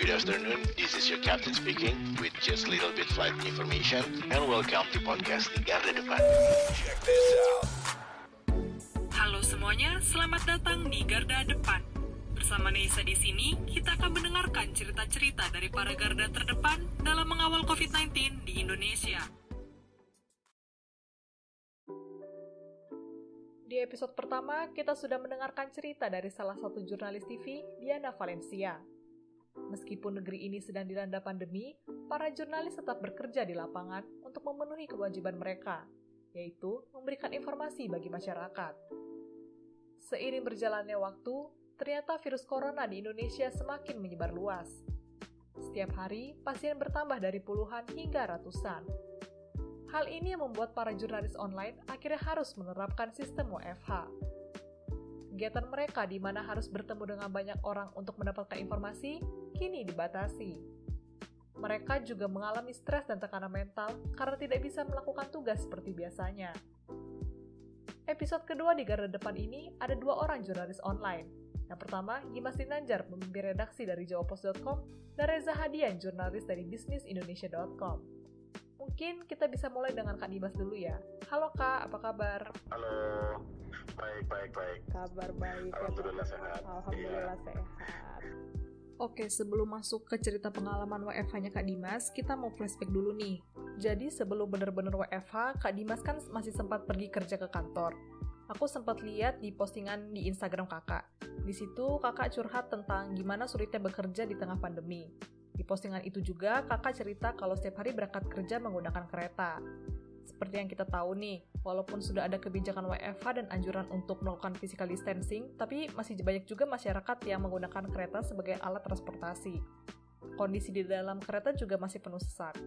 Good afternoon, this is your captain speaking with just little bit flight information and welcome to podcast di Garda Depan. Check this out. Halo semuanya, selamat datang di Garda Depan. Bersama Neisa di sini, kita akan mendengarkan cerita-cerita dari para garda terdepan dalam mengawal COVID-19 di Indonesia. Episode pertama, kita sudah mendengarkan cerita dari salah satu jurnalis TV, Diana Valencia. Meskipun negeri ini sedang dilanda pandemi, para jurnalis tetap bekerja di lapangan untuk memenuhi kewajiban mereka, yaitu memberikan informasi bagi masyarakat. Seiring berjalannya waktu, ternyata virus corona di Indonesia semakin menyebar luas. Setiap hari, pasien bertambah dari puluhan hingga ratusan. Hal ini yang membuat para jurnalis online akhirnya harus menerapkan sistem WFH. Kegiatan mereka di mana harus bertemu dengan banyak orang untuk mendapatkan informasi kini dibatasi. Mereka juga mengalami stres dan tekanan mental karena tidak bisa melakukan tugas seperti biasanya. Episode kedua di Garda Depan ini ada dua orang jurnalis online. Yang pertama, Dimas Dinanjar, pemimpin redaksi dari jawapos.com, dan Reza Hadian, jurnalis dari bisnisindonesia.com. Mungkin kita bisa mulai dengan Kak Dimas dulu ya. Halo Kak, apa kabar? Halo, baik baik baik. Kabar baik ya, Alhamdulillah sehat. Alhamdulillah Iya. sehat. Oke, sebelum masuk ke cerita pengalaman WFH-nya Kak Dimas, kita mau flashback dulu nih. Jadi sebelum bener-bener WFH, Kak Dimas kan masih sempat pergi kerja ke kantor. Aku sempat lihat di postingan di Instagram kakak. Di situ kakak curhat tentang gimana sulitnya bekerja di tengah pandemi. Di postingan itu juga kakak cerita kalau setiap hari berangkat kerja menggunakan kereta. Seperti yang kita tahu nih, walaupun sudah ada kebijakan WFH dan anjuran untuk melakukan physical distancing, tapi masih banyak juga masyarakat yang menggunakan kereta sebagai alat transportasi. Kondisi di dalam kereta juga masih penuh sesak.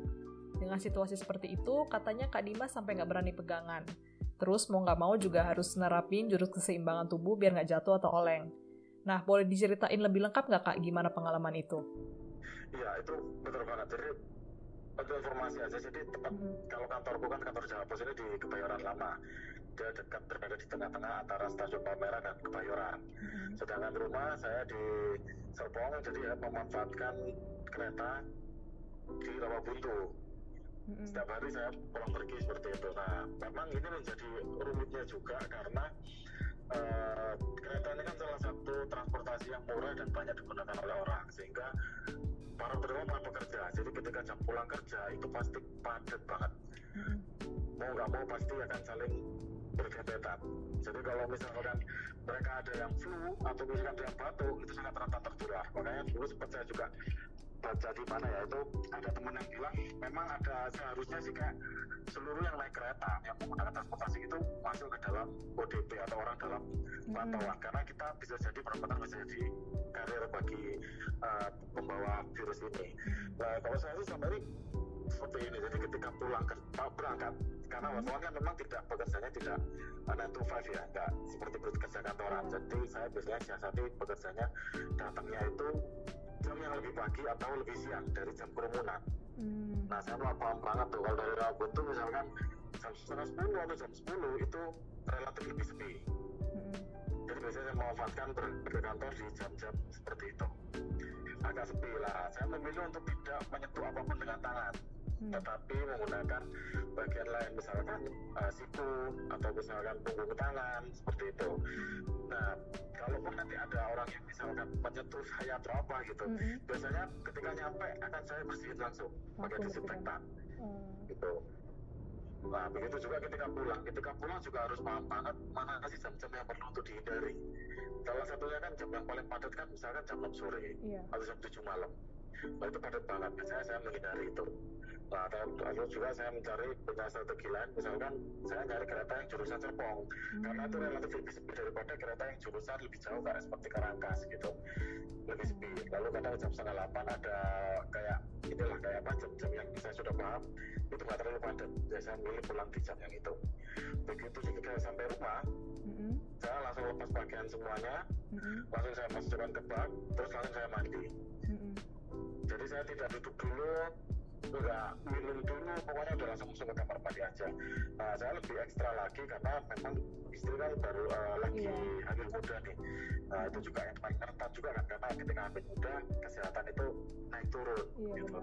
Dengan situasi seperti itu, katanya Kak Dimas sampai nggak berani pegangan. Terus mau nggak mau juga harus nerapin jurus keseimbangan tubuh biar nggak jatuh atau oleng. Nah, boleh diceritain lebih lengkap nggak Kak gimana pengalaman itu? Itu betul banget. Jadi untuk informasi aja, jadi tepat kalau kantorku kan kantor Jawa Pos ini di Kebayoran Lama. Dia dekat berada di tengah-tengah antara stasiun Palmerah dan Kebayoran. Sedangkan rumah saya di Serpong, jadi ya memanfaatkan kereta di Rawabuntu. Setiap hari saya pulang pergi seperti itu. Nah, memang ini menjadi rumitnya juga karena eh, kereta ini kan salah satu transportasi yang murah dan banyak digunakan oleh orang sehingga para penerima para pekerja. Jadi ketika jam pulang kerja itu pasti padat banget. Mau nggak mau pasti akan saling bergebetan. Jadi kalau misalkan mereka ada yang flu atau misalkan ada yang batuk itu sangat rentan tertular. Makanya dulu sempat saya juga baca di mana ya? Itu ada teman yang bilang memang ada seharusnya sih kayak seluruh yang naik kereta yang menggunakan transportasi itu masuk ke dalam ODP atau orang dalam pantauan. Karena kita bisa jadi benar-benar bisa jadi karir bagi uh, pembawa virus ini. Nah kalau saya sih sampai seperti ini. Jadi ketika pulang ke berangkat karena wartawan kan memang tidak pekerjaannya tidak 9 to 5 ya enggak seperti bekerja kantoran. Jadi saya biasanya siasati pekerjaannya datangnya itu jam yang lebih pagi atau lebih siang dari jam kerumunan. Nah saya paham banget tuh kalau dari Ragunan misalkan jam setengah sepuluh atau jam sepuluh itu relatif lebih sepi. Jadi biasanya saya memanfaatkan berangkat ke kantor di jam-jam seperti itu. Agak sepi lah. Saya memilih untuk tidak menyentuh apa pun dengan tangan tetapi menggunakan bagian lain misalkan uh, siku atau misalkan punggung tangan seperti itu nah kalaupun nanti ada orang yang misalkan menyentuh saya atau apa gitu biasanya ketika nyampe akan saya bersihin langsung pakai disinfektan gitu Nah, begitu juga ketika pulang. Ketika pulang juga harus paham banget mana sih jam-jam yang perlu untuk dihindari. Salah satunya kan jam yang paling padat kan misalkan jam 6 sore Iya. atau jam 7 malam. Nah, itu padat banget. Biasanya saya menghindari itu. Nah, lalu juga saya mencari punya strategi lain. Misalkan saya cari kereta yang jurusan Serpong. Karena itu relatif lebih sepi daripada kereta yang jurusan lebih jauh kayak seperti Karangkas gitu. Lebih sepi. Lalu kadang jam setengah delapan ada kayak inilah kayak apa jam-jam yang saya sudah paham itu nggak terlalu padat. Jadi saya milih pulang di jam yang itu. Begitu ketika sampai rumah, saya langsung lepas pakaian semuanya, langsung saya masukkan ke bak, terus langsung saya mandi. Jadi saya tidak duduk dulu, nggak minum dulu, pokoknya udah langsung masuk ke kamar mandi aja. Nah, saya lebih ekstra lagi karena memang istri kan baru eh, lagi Iya. hamil muda nih nah, itu juga yang paling rentan juga kan karena ketika hamil muda kesehatan itu naik turun iya, gitu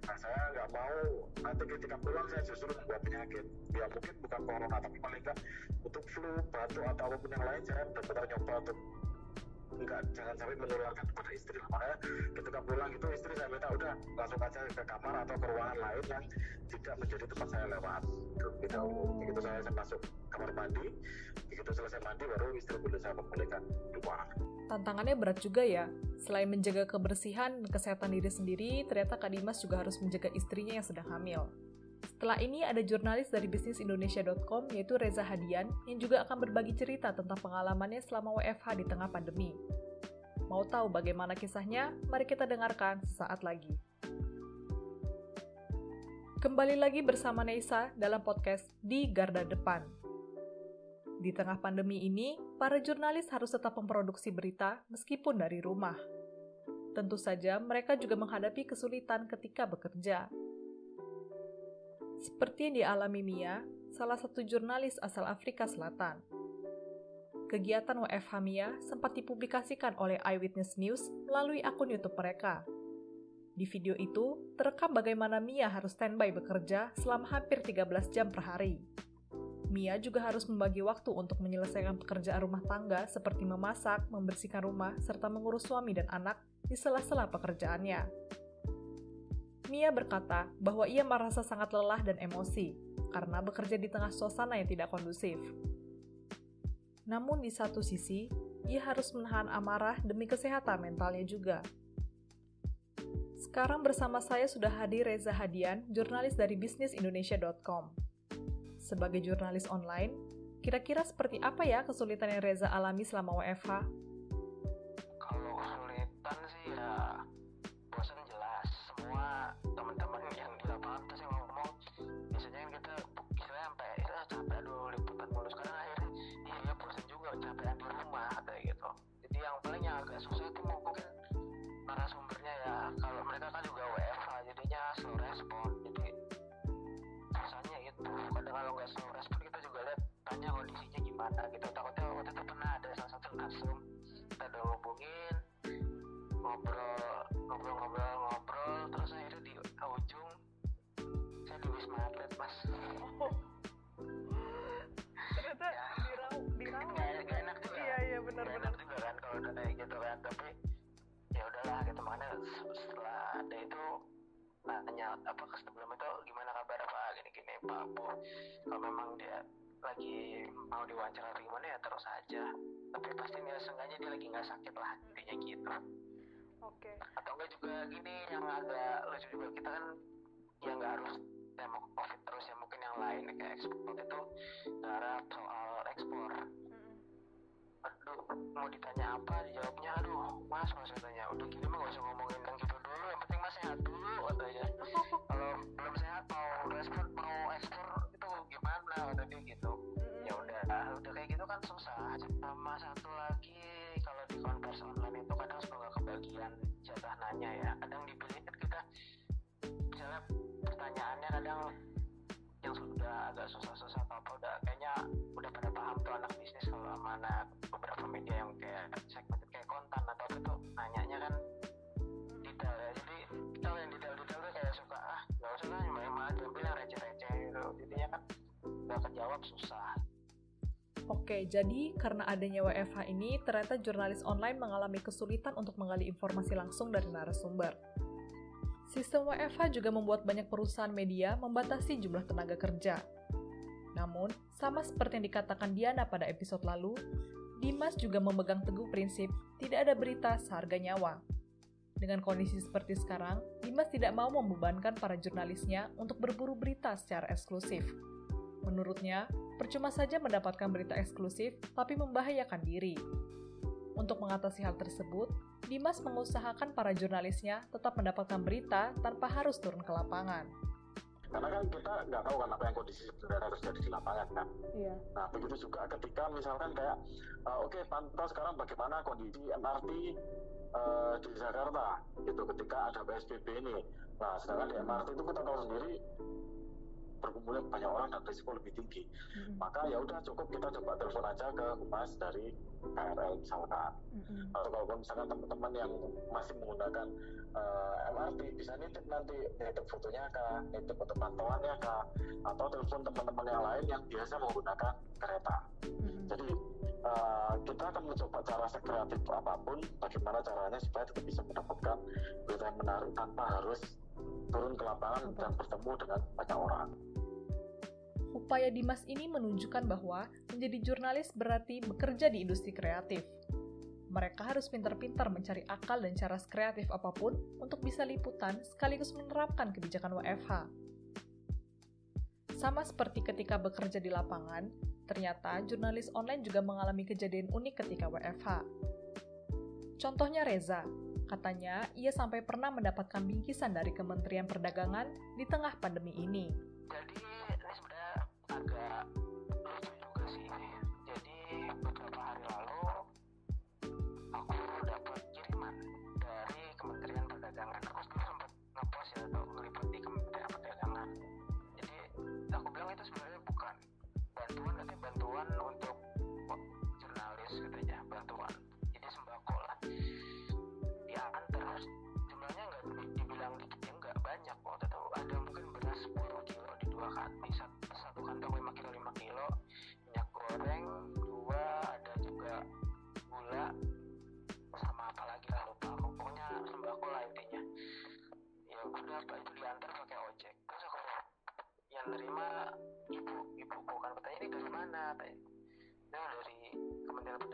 nah saya nggak mau nanti ketika pulang saya justru membuat penyakit ya mungkin bukan corona tapi paling nggak untuk flu batuk atau apa pun yang lain saya benar-benar nyoba untuk enggak jangan sampai menularkan kepada istri lah makanya ketika pulang itu istri saya minta udah langsung aja ke kamar atau ke ruangan lain yang tidak menjadi tempat saya lewat gitu begitu saya, saya masuk kamar mandi begitu selesai mandi baru istri boleh saya membolehkan keluar Tantangannya berat juga ya. Selain menjaga kebersihan dan kesehatan diri sendiri, ternyata Kak Dimas juga harus menjaga istrinya yang sedang hamil. Setelah ini ada jurnalis dari bisnisindonesia.com yaitu Reza Hadian yang juga akan berbagi cerita tentang pengalamannya selama WFH di tengah pandemi. Mau tahu bagaimana kisahnya? Mari kita dengarkan sesaat lagi. Kembali lagi bersama Neisa dalam podcast Di Garda Depan. Di tengah pandemi ini, para jurnalis harus tetap memproduksi berita meskipun dari rumah. Tentu saja, mereka juga menghadapi kesulitan ketika bekerja. Seperti yang dialami Mia, salah satu jurnalis asal Afrika Selatan. Kegiatan WFH Mia sempat dipublikasikan oleh Eyewitness News melalui akun YouTube mereka. Di video itu, terekam bagaimana Mia harus standby bekerja selama hampir 13 jam per hari. Mia juga harus membagi waktu untuk menyelesaikan pekerjaan rumah tangga seperti memasak, membersihkan rumah, serta mengurus suami dan anak di sela-sela pekerjaannya. Mia berkata bahwa ia merasa sangat lelah dan emosi karena bekerja di tengah suasana yang tidak kondusif. Namun di satu sisi, ia harus menahan amarah demi kesehatan mentalnya juga. Sekarang bersama saya sudah hadir Reza Hadian, jurnalis dari bisnisindonesia.com. Sebagai jurnalis online, kira-kira seperti apa ya kesulitan yang Reza alami selama WFH? Gimana gitu takutnya waktu itu pernah ada salah satu narsum kita udah hubungin ngobrol ngobrol ngobrol ngobrol terus akhirnya di ujung saya di wisma atlet mas Ternyata Ya. dirau, dirau. Nggak- nggak enak juga. Iya, iya benar Nggak benar. enak juga kan kalau udah kayak gitu kan tapi ya udahlah gitu makanya setelah ada itu nanya apa sebelum itu gimana kabar pak gini gini pak bu kalau memang dia lagi mau diwawancara atau gimana ya terus aja. Tapi pasti dia seenggaknya dia lagi nggak sakit lah intinya gitu. Oke. atau enggak juga gini yang agak lucu juga kita kan ya nggak harus tema covid terus ya mungkin yang lain kayak ekspor itu garap soal ekspor aduh mau ditanya apa dijawabnya aduh mas mas susah sama satu lagi kalau di konversi online itu kadang suka kebagian jatah nanya ya. Kadang dipilih kan kita misalnya pertanyaannya kadang yang sudah agak susah-susah atau apa udah kayaknya udah pada paham tuh anak bisnis kalau mana beberapa media yang kayak segmen kayak konten atau apa tuh nanyanya kan detail ya. Jadi kalau yang detail-detail tuh kayak suka ah nggak usah lah yang mana diambil yang receh-receh gitu. Jadinya kan nggak kejawab susah Oke, jadi karena adanya WFH ini, ternyata jurnalis online mengalami kesulitan untuk menggali informasi langsung dari narasumber. Sistem WFH juga membuat banyak perusahaan media membatasi jumlah tenaga kerja. Namun, sama seperti yang dikatakan Diana pada episode lalu, Dimas juga memegang teguh prinsip tidak ada berita seharga nyawa. Dengan kondisi seperti sekarang, Dimas tidak mau membebankan para jurnalisnya untuk berburu berita secara eksklusif. Menurutnya, percuma saja mendapatkan berita eksklusif, tapi membahayakan diri. Untuk mengatasi hal tersebut, Dimas mengusahakan para jurnalisnya tetap mendapatkan berita tanpa harus turun ke lapangan. karena kan kita nggak tahu kan apa yang kondisi sebenarnya terjadi di lapangan kan Iya. Nah, begitu juga ketika misalkan kayak, uh, oke, pantau sekarang bagaimana kondisi MRT uh, di Jakarta, gitu, ketika ada PSBB ini. Nah, sedangkan di MRT itu kita tahu sendiri, berkumpulnya banyak orang dan risiko lebih tinggi mm-hmm. maka ya udah cukup kita coba telepon aja ke humas dari KRL misalkan mm-hmm. atau kalau misalkan teman-teman yang masih menggunakan uh, eh, MRT bisa nitip nanti nitip fotonya kah nitip untuk pantauannya kah atau telepon teman-teman yang lain yang biasa menggunakan kereta mm-hmm. jadi uh, kita akan mencoba cara sekreatif apa pun bagaimana caranya supaya kita bisa mendapatkan berita yang menarik tanpa harus turun ke lapangan dan bertemu dengan banyak orang. Upaya Dimas ini menunjukkan bahwa menjadi jurnalis berarti bekerja di industri kreatif. Mereka harus pintar-pintar mencari akal dan cara kreatif apa pun untuk bisa liputan sekaligus menerapkan kebijakan WFH. Sama seperti ketika bekerja di lapangan, ternyata jurnalis online juga mengalami kejadian unik ketika WFH. Contohnya Reza, Katanya, ia sampai pernah mendapatkan bingkisan dari Kementerian Perdagangan di tengah pandemi ini. Jadi,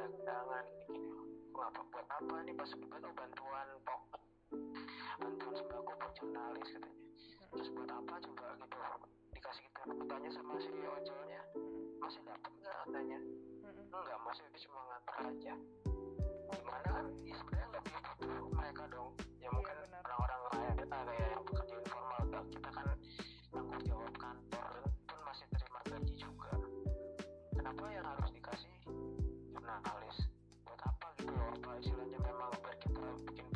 Kementerian Perdagangan gini apa buat apa nih pas buat oh, bantuan pokok bantuan sembako buat jurnalis katanya. Terus buat apa coba gitu. Dikasih gitu aku tanya sama si ojolnya. Masih dapat nggak? katanya. Enggak masih itu cuma ngantar aja. Gimana kan? Ya sebenarnya lebih butuh mereka dong. Ya mungkin iya, orang-orang lain kita kayak yang bekerja informal kita kan tanggung jawab kantor apa istilahnya memang biar kita bikin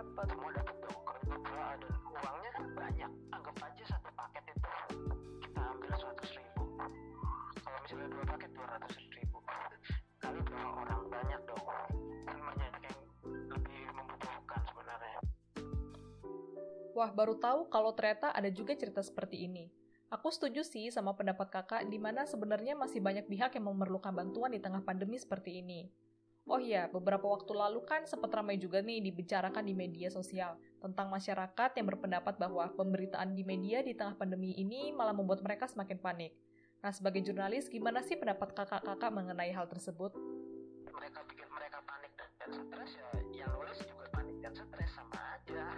dapat. Semua dapat dong kalau berdua dan uangnya kan banyak. Anggap aja satu paket itu. Kita ambil seratus ribu. Kalau misalnya dua paket dua ratus ribu. Kali berapa orang banyak dong. Kan banyak yang lebih membutuhkan sebenarnya. Wah, baru tahu kalau ternyata ada juga cerita seperti ini. Aku setuju sih sama pendapat kakak di mana sebenarnya masih banyak pihak yang memerlukan bantuan di tengah pandemi seperti ini. Oh iya, beberapa waktu lalu kan sempat ramai juga nih dibicarakan di media sosial tentang masyarakat yang berpendapat bahwa pemberitaan di media di tengah pandemi ini malah membuat mereka semakin panik. Nah, sebagai jurnalis, gimana sih pendapat kakak-kakak mengenai hal tersebut? Mereka bikin mereka panik dan, stres ya, yang nulis juga panik dan stres sama aja.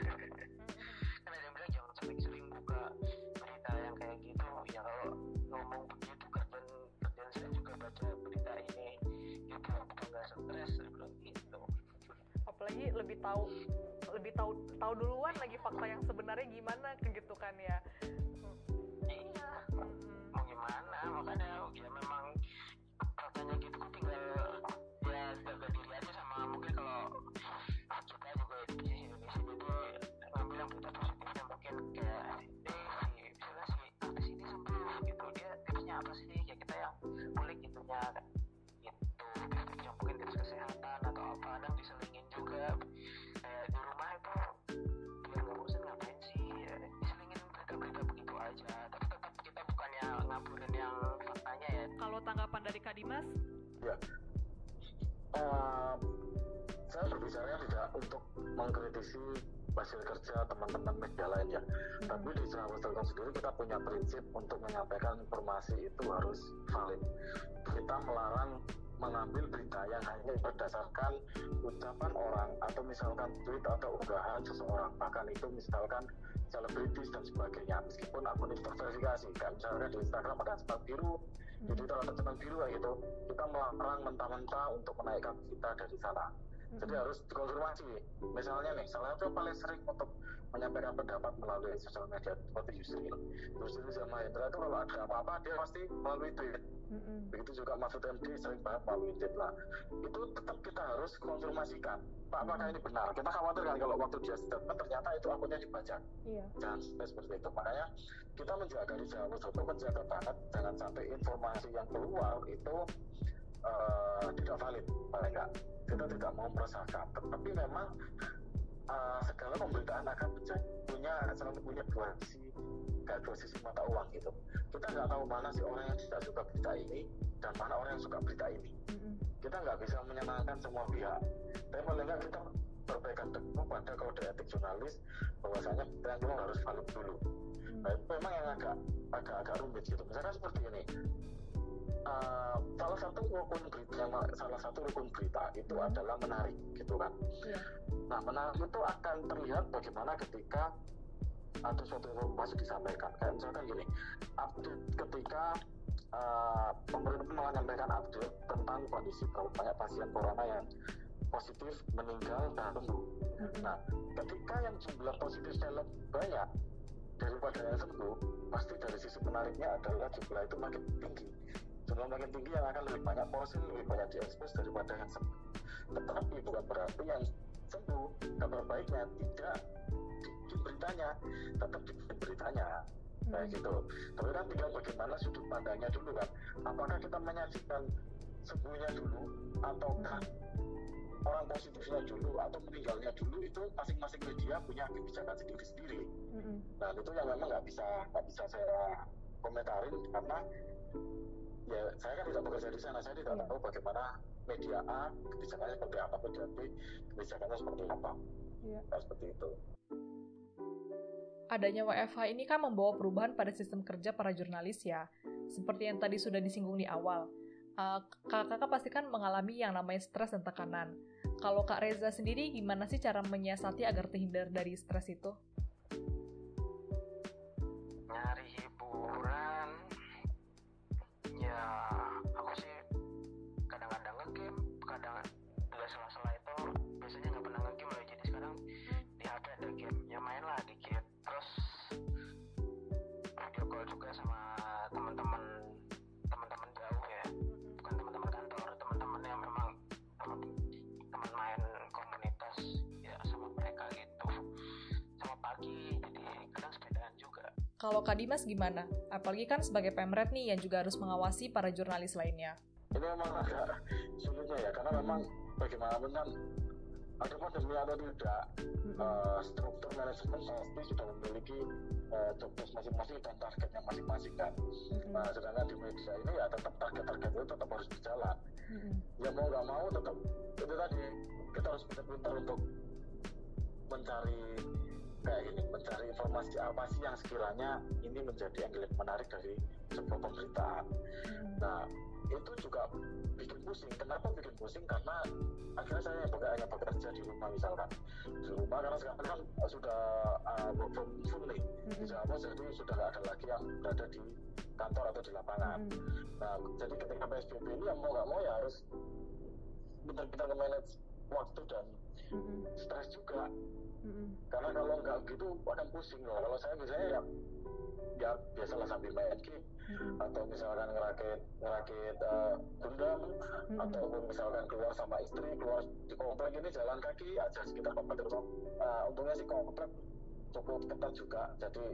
Karena dia bilang jangan sering-sering buka berita yang kayak gitu. Ya kalau ngomong Apalagi lebih tahu lebih tahu tahu duluan lagi fakta yang sebenarnya gimana gitu kan ya. Iya. Mau gimana? Makanya ya memang katanya gitu tinggal ya jaga diri aja sama mungkin kalau kita juga di Indonesia jadi ngambil yang berita positifnya mungkin kayak eh misalnya si artis ini sembuh gitu dia tipsnya apa sih kayak kita yang boleh gitunya gitu tips yang mungkin tips kesehatan atau apa kadang diselingin juga kayak di rumah itu biar nggak bosan ngapain sih ya, diselingin berita-berita begitu aja tapi tetap kita bukannya ngaburin yang faktanya ya Kalau tanggapan dari Kak Dimas? Ya. Uh, saya berbicara tidak untuk mengkritisi hasil kerja teman-teman media lain ya. Hmm. Tapi di Sahabat sendiri kita punya prinsip untuk menyampaikan informasi itu harus valid. Kita melarang mengambil berita yang hanya berdasarkan ucapan orang atau misalkan tweet atau unggahan seseorang. Bahkan itu misalkan selebritis dan sebagainya. Meskipun akun itu terverifikasi kayak misalnya di Instagram ada centang biru. Di hmm. Twitter ada centang biru gitu kita melarang mentah-mentah untuk menaikkan kita dari sana jadi harus dikonfirmasi. Misalnya nih salah satu paling sering untuk menyampaikan pendapat melalui sosial media seperti Yusril. Yusril sama Hendra itu kalau ada apa-apa dia pasti melalui tweet. Mm-hmm. begitu juga Mahfud MD sering banget melalui tweet lah. Itu tetap kita harus konfirmasikan. Pak apakah ini benar? Kita khawatir kan kalau waktu dia statement ternyata itu akunnya dibaca. Iya. jangan sampai seperti itu. Makanya kita menjaga di Jawa itu menjaga banget. Jangan sampai informasi yang keluar itu uh, tidak valid enggak kita tidak mau meresahkan. Tetapi memang uh, segala pemberitaan akan punya selalu punya dua sisi dua sisi mata uang gitu. Kita nggak tahu mana sih orang yang tidak suka berita ini dan mana orang yang suka berita ini. Kita nggak bisa menyenangkan semua pihak. Tapi paling nggak kita berpegang teguh pada kode etik jurnalis bahwasanya yang dulu harus valid dulu. Nah itu memang yang agak agak agak rumit gitu. Misalkan seperti ini uh, salah satu rukun berita yang salah satu rukun berita itu hmm. adalah menarik gitu kan yeah. nah menarik itu akan terlihat bagaimana ketika atau suatu informasi disampaikan kayak misalkan gini update ketika uh, pemerintah menyampaikan update tentang kondisi banyak pasien corona yang positif meninggal dan sembuh hmm. nah ketika yang jumlah positifnya lebih banyak daripada yang sembuh pasti dari sisi menariknya adalah jumlah itu makin tinggi jumlah makin tinggi yang akan lebih banyak porsi lebih banyak diekspos daripada yang sembuh tetapi bukan berarti yang sembuh kabar baiknya tidak di beritanya tetap di beritanya kayak hmm. gitu tapi kan tinggal bagaimana sudut pandangnya dulu kan apakah kita menyajikan sembuhnya dulu ataukah hmm. orang positifnya dulu atau meninggalnya dulu itu masing-masing media punya kebijakan sendiri-sendiri. Mm-hmm. Nah itu yang memang nggak bisa nggak bisa saya komentarin karena ya saya kan tidak bekerja di sana saya tidak tahu bagaimana media A kebijakannya seperti apa media B kebijakannya seperti apa ya. nah, seperti itu adanya WFH ini kan membawa perubahan pada sistem kerja para jurnalis ya. Seperti yang tadi sudah disinggung di awal. Uh, kakak-kakak pasti kan mengalami yang namanya stres dan tekanan. Kalau Kak Reza sendiri gimana sih cara menyiasati agar terhindar dari stres itu? Kalau Kak Dimas gimana? Apalagi kan sebagai pemret nih yang juga harus mengawasi para jurnalis lainnya. Ini memang agak sulitnya ya, karena memang bagaimanapun kan ada pandemi atau tidak, uh, struktur manajemen pasti sudah memiliki uh, masing-masing dan targetnya masing-masing kan. Nah, sedangkan di media ini ya tetap target-target itu tetap harus berjalan. Ya mau nggak mau tetap itu tadi kita harus pintar-pintar untuk mencari kayak ini mencari informasi apa sih yang sekiranya ini menjadi angle menarik dari sebuah pemberitaan. Hmm. Nah itu juga bikin pusing. Kenapa bikin pusing? Karena akhirnya saya bukan hanya bekerja di rumah misalkan di rumah karena sekarang kan sudah uh, work from home nih di Jawa jadi sudah nggak ada lagi yang berada di kantor atau di lapangan. Hmm. Nah jadi ketika PSBB ini yang mau nggak mau ya harus benar-benar manage waktu dan hmm. stres juga hmm Karena kalau nggak gitu akan pusing loh. Kalau saya biasanya ya ya biasalah sambil main game mm-hmm. atau misalkan ngerakit ngerakit uh, gundam mm-hmm. ataupun misalkan keluar sama istri keluar di komplek ini jalan kaki aja sekitar komplek uh, untungnya sih komplek cukup ketat juga jadi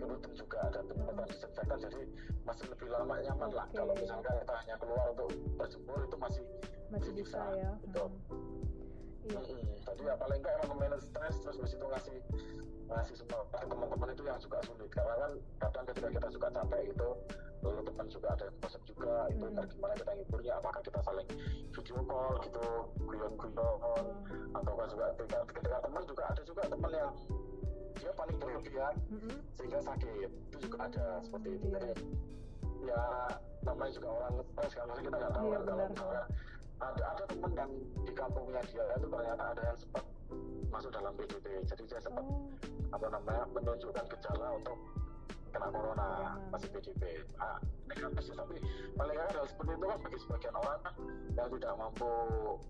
rutin juga ada tempat disinfektan jadi masih lebih lama nyaman lah kalau misalkan kita hanya keluar untuk berjemur itu masih masih bisa, bisa ya gitu. Hmm. Hmm, tadi ya paling enggak emang manage stres terus habis itu ngasih ngasih semua teman-teman itu yang suka sulit karena kan kadang ketika kita suka capek itu lalu teman juga ada yang WhatsApp juga itu Hmm. ntar gimana kita ngiburnya apakah kita saling video call gitu guyon-guyon Hmm. atau kan juga ketika, ketika teman juga ada juga teman yang dia panik berlebihan Mm-mm. sehingga sakit itu juga ada seperti itu Iya. jadi ya namanya juga orang stres maksudnya kita nggak tahu Iya, kan kalau misalnya ada ada teman yang di kampungnya dia itu ternyata ada yang sempat masuk dalam PDP jadi dia sempat Oh, apa namanya menunjukkan gejala untuk kena corona Corona. masih PDP ah, negatif tapi paling nggak hal seperti itu kan bagi sebagian orang kan yang tidak mampu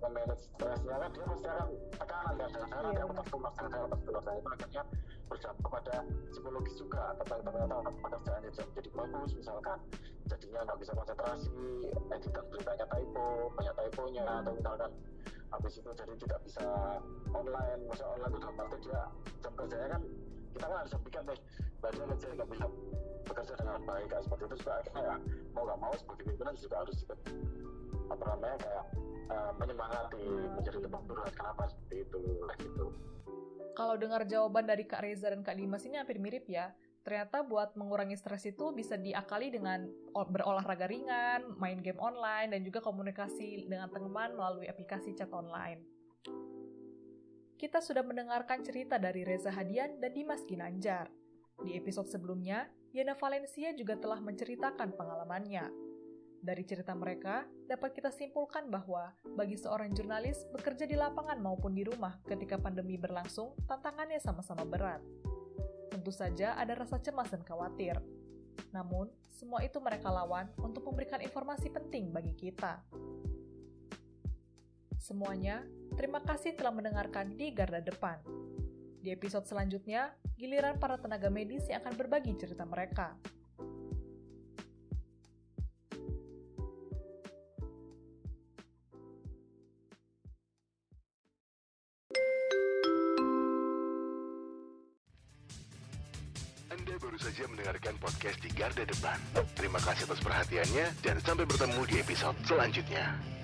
memanage stresnya kan dia pasti akan tekanan kan nanti aku benar. tertular jangan-jangan aku tertular dan itu akhirnya berdampak pada psikologis juga tentang ternyata pekerjaannya jadi jadi bagus misalkan jadinya nggak bisa konsentrasi editan beritanya typo banyak typonya Hmm. atau misalkan habis itu jadi tidak bisa online maksudnya online itu arti dia jam kerjanya kan kita kan harus nih berarti let's say nggak bisa bekerja dengan baik kayak seperti itu. Juga akhirnya ya mau nggak mau sebagai pimpinan juga harus ikut apa namanya kayak eh, menyemangati menjadi tempat curhat kenapa seperti itu? Gitu. Kalau dengar jawaban dari Kak Reza dan Kak Dimas ini hampir mirip ya. Ternyata buat mengurangi stres itu bisa diakali dengan ol- berolahraga ringan, main game online, dan juga komunikasi dengan teman melalui aplikasi chat online. Kita sudah mendengarkan cerita dari Reza Hadian dan Dimas Ginanjar. Di episode sebelumnya, Yana Valencia juga telah menceritakan pengalamannya. Dari cerita mereka, dapat kita simpulkan bahwa bagi seorang jurnalis bekerja di lapangan maupun di rumah ketika pandemi berlangsung, tantangannya sama-sama berat. Tentu saja ada rasa cemas dan khawatir. Namun, semua itu mereka lawan untuk memberikan informasi penting bagi kita. Semuanya, terima kasih telah mendengarkan di Garda Depan. Di episode selanjutnya, giliran para tenaga medis yang akan berbagi cerita mereka. Anda baru saja mendengarkan podcast di Garda Depan. Terima kasih atas perhatiannya dan sampai bertemu di episode selanjutnya.